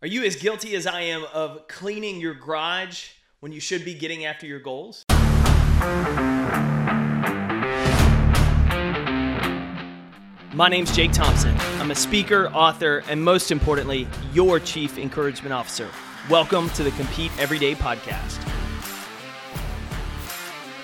Are you as guilty as I am of cleaning your garage when you should be getting after your goals? My name's Jake Thompson. I'm a speaker, author, and most importantly, your chief encouragement officer. Welcome to the Compete Everyday podcast.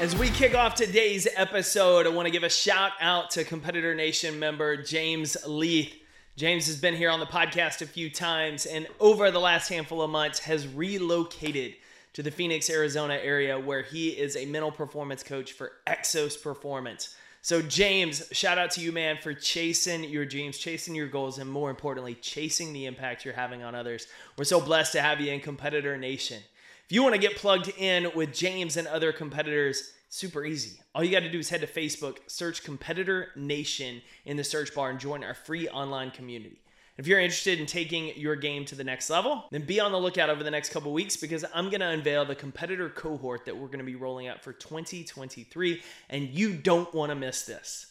As we kick off today's episode, I want to give a shout out to Competitor Nation member James Leith. James has been here on the podcast a few times and over the last handful of months has relocated to the Phoenix, Arizona area where he is a mental performance coach for Exos Performance. So, James, shout out to you, man, for chasing your dreams, chasing your goals, and more importantly, chasing the impact you're having on others. We're so blessed to have you in Competitor Nation. If you want to get plugged in with James and other competitors, super easy. All you got to do is head to Facebook, search Competitor Nation in the search bar, and join our free online community. If you're interested in taking your game to the next level, then be on the lookout over the next couple weeks because I'm going to unveil the competitor cohort that we're going to be rolling out for 2023, and you don't want to miss this.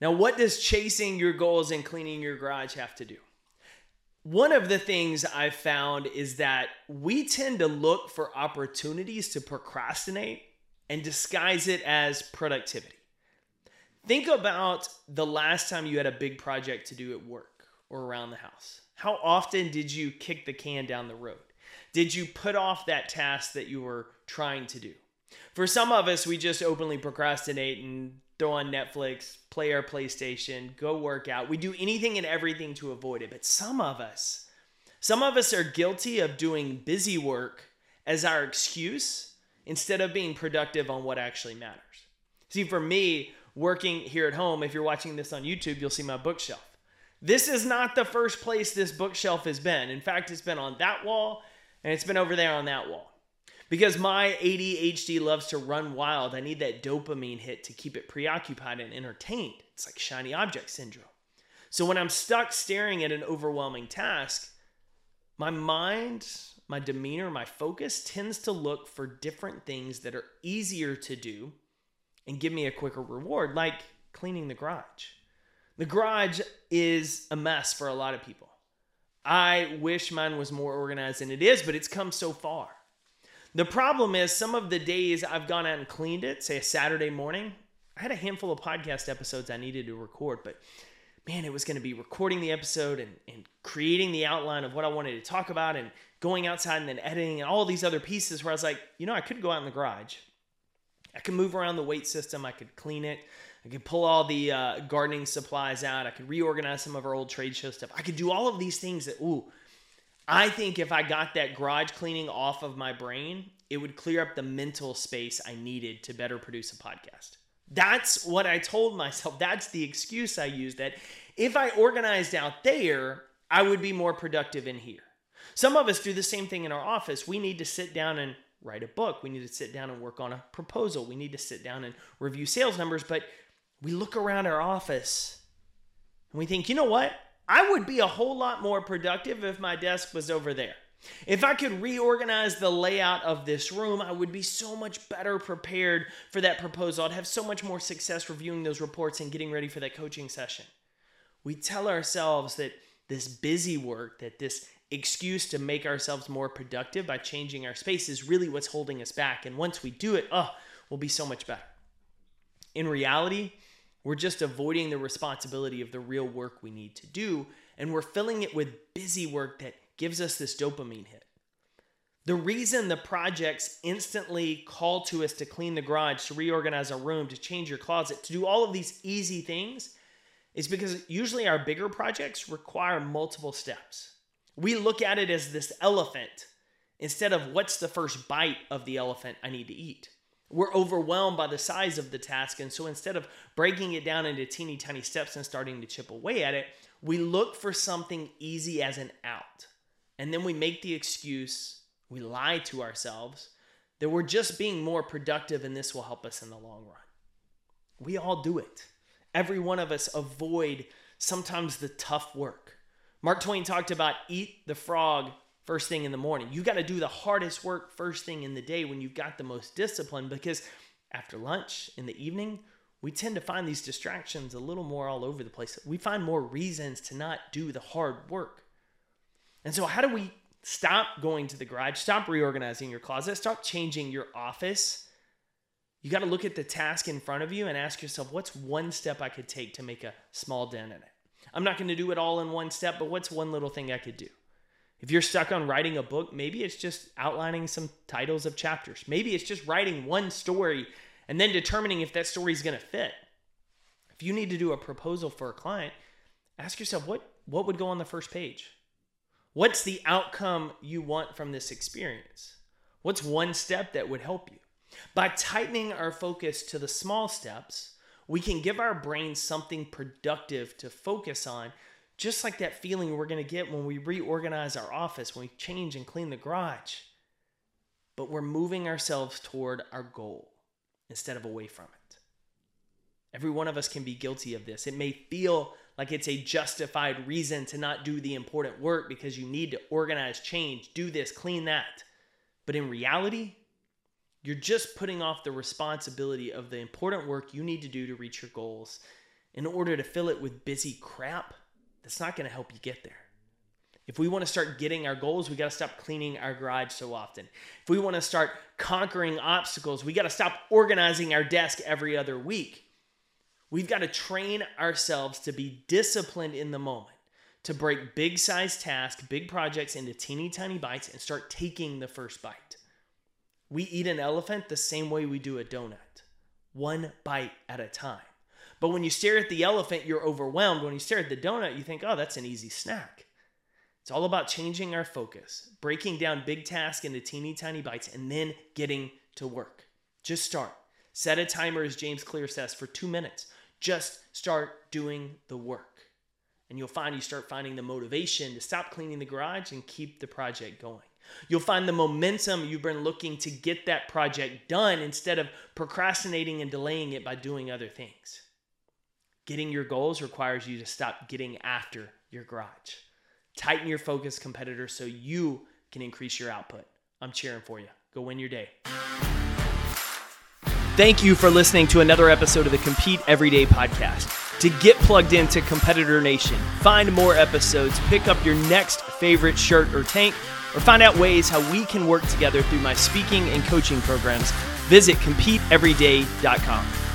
Now, what does chasing your goals and cleaning your garage have to do? One of the things I've found is that we tend to look for opportunities to procrastinate and disguise it as productivity. Think about the last time you had a big project to do at work or around the house. How often did you kick the can down the road? Did you put off that task that you were trying to do? For some of us, we just openly procrastinate and throw on Netflix, play our PlayStation, go work out. We do anything and everything to avoid it. But some of us, some of us are guilty of doing busy work as our excuse instead of being productive on what actually matters. See, for me, working here at home, if you're watching this on YouTube, you'll see my bookshelf. This is not the first place this bookshelf has been. In fact, it's been on that wall and it's been over there on that wall. Because my ADHD loves to run wild, I need that dopamine hit to keep it preoccupied and entertained. It's like shiny object syndrome. So when I'm stuck staring at an overwhelming task, my mind, my demeanor, my focus tends to look for different things that are easier to do and give me a quicker reward, like cleaning the garage. The garage is a mess for a lot of people. I wish mine was more organized than it is, but it's come so far. The problem is, some of the days I've gone out and cleaned it, say a Saturday morning, I had a handful of podcast episodes I needed to record, but man, it was going to be recording the episode and, and creating the outline of what I wanted to talk about and going outside and then editing and all these other pieces where I was like, you know, I could go out in the garage. I could move around the weight system. I could clean it. I could pull all the uh, gardening supplies out. I could reorganize some of our old trade show stuff. I could do all of these things that, ooh, I think if I got that garage cleaning off of my brain, it would clear up the mental space I needed to better produce a podcast. That's what I told myself. That's the excuse I used that if I organized out there, I would be more productive in here. Some of us do the same thing in our office. We need to sit down and write a book. We need to sit down and work on a proposal. We need to sit down and review sales numbers, but we look around our office and we think, you know what? I would be a whole lot more productive if my desk was over there. If I could reorganize the layout of this room, I would be so much better prepared for that proposal. I'd have so much more success reviewing those reports and getting ready for that coaching session. We tell ourselves that this busy work, that this excuse to make ourselves more productive by changing our space is really what's holding us back. And once we do it, oh, we'll be so much better. In reality, we're just avoiding the responsibility of the real work we need to do, and we're filling it with busy work that gives us this dopamine hit. The reason the projects instantly call to us to clean the garage, to reorganize a room, to change your closet, to do all of these easy things is because usually our bigger projects require multiple steps. We look at it as this elephant instead of what's the first bite of the elephant I need to eat. We're overwhelmed by the size of the task. And so instead of breaking it down into teeny tiny steps and starting to chip away at it, we look for something easy as an out. And then we make the excuse, we lie to ourselves that we're just being more productive and this will help us in the long run. We all do it. Every one of us avoid sometimes the tough work. Mark Twain talked about eat the frog first thing in the morning. You got to do the hardest work first thing in the day when you've got the most discipline because after lunch in the evening, we tend to find these distractions a little more all over the place. We find more reasons to not do the hard work. And so, how do we stop going to the garage, stop reorganizing your closet, stop changing your office? You got to look at the task in front of you and ask yourself, what's one step I could take to make a small dent in it? I'm not going to do it all in one step, but what's one little thing I could do? If you're stuck on writing a book, maybe it's just outlining some titles of chapters. Maybe it's just writing one story and then determining if that story is going to fit. If you need to do a proposal for a client, ask yourself what what would go on the first page? What's the outcome you want from this experience? What's one step that would help you? By tightening our focus to the small steps, we can give our brains something productive to focus on, just like that feeling we're going to get when we reorganize our office, when we change and clean the garage. But we're moving ourselves toward our goal instead of away from it. Every one of us can be guilty of this. It may feel like it's a justified reason to not do the important work because you need to organize, change, do this, clean that. But in reality, you're just putting off the responsibility of the important work you need to do to reach your goals in order to fill it with busy crap that's not going to help you get there. If we want to start getting our goals, we got to stop cleaning our garage so often. If we want to start conquering obstacles, we got to stop organizing our desk every other week. We've got to train ourselves to be disciplined in the moment, to break big size tasks, big projects into teeny tiny bites and start taking the first bite. We eat an elephant the same way we do a donut, one bite at a time. But when you stare at the elephant, you're overwhelmed. When you stare at the donut, you think, oh, that's an easy snack. It's all about changing our focus, breaking down big tasks into teeny tiny bites, and then getting to work. Just start. Set a timer, as James Clear says, for two minutes. Just start doing the work. And you'll find you start finding the motivation to stop cleaning the garage and keep the project going. You'll find the momentum you've been looking to get that project done instead of procrastinating and delaying it by doing other things. Getting your goals requires you to stop getting after your garage. Tighten your focus, competitor, so you can increase your output. I'm cheering for you. Go win your day. Thank you for listening to another episode of the Compete Everyday podcast. To get plugged into Competitor Nation, find more episodes, pick up your next favorite shirt or tank, or find out ways how we can work together through my speaking and coaching programs, visit CompeteEveryday.com.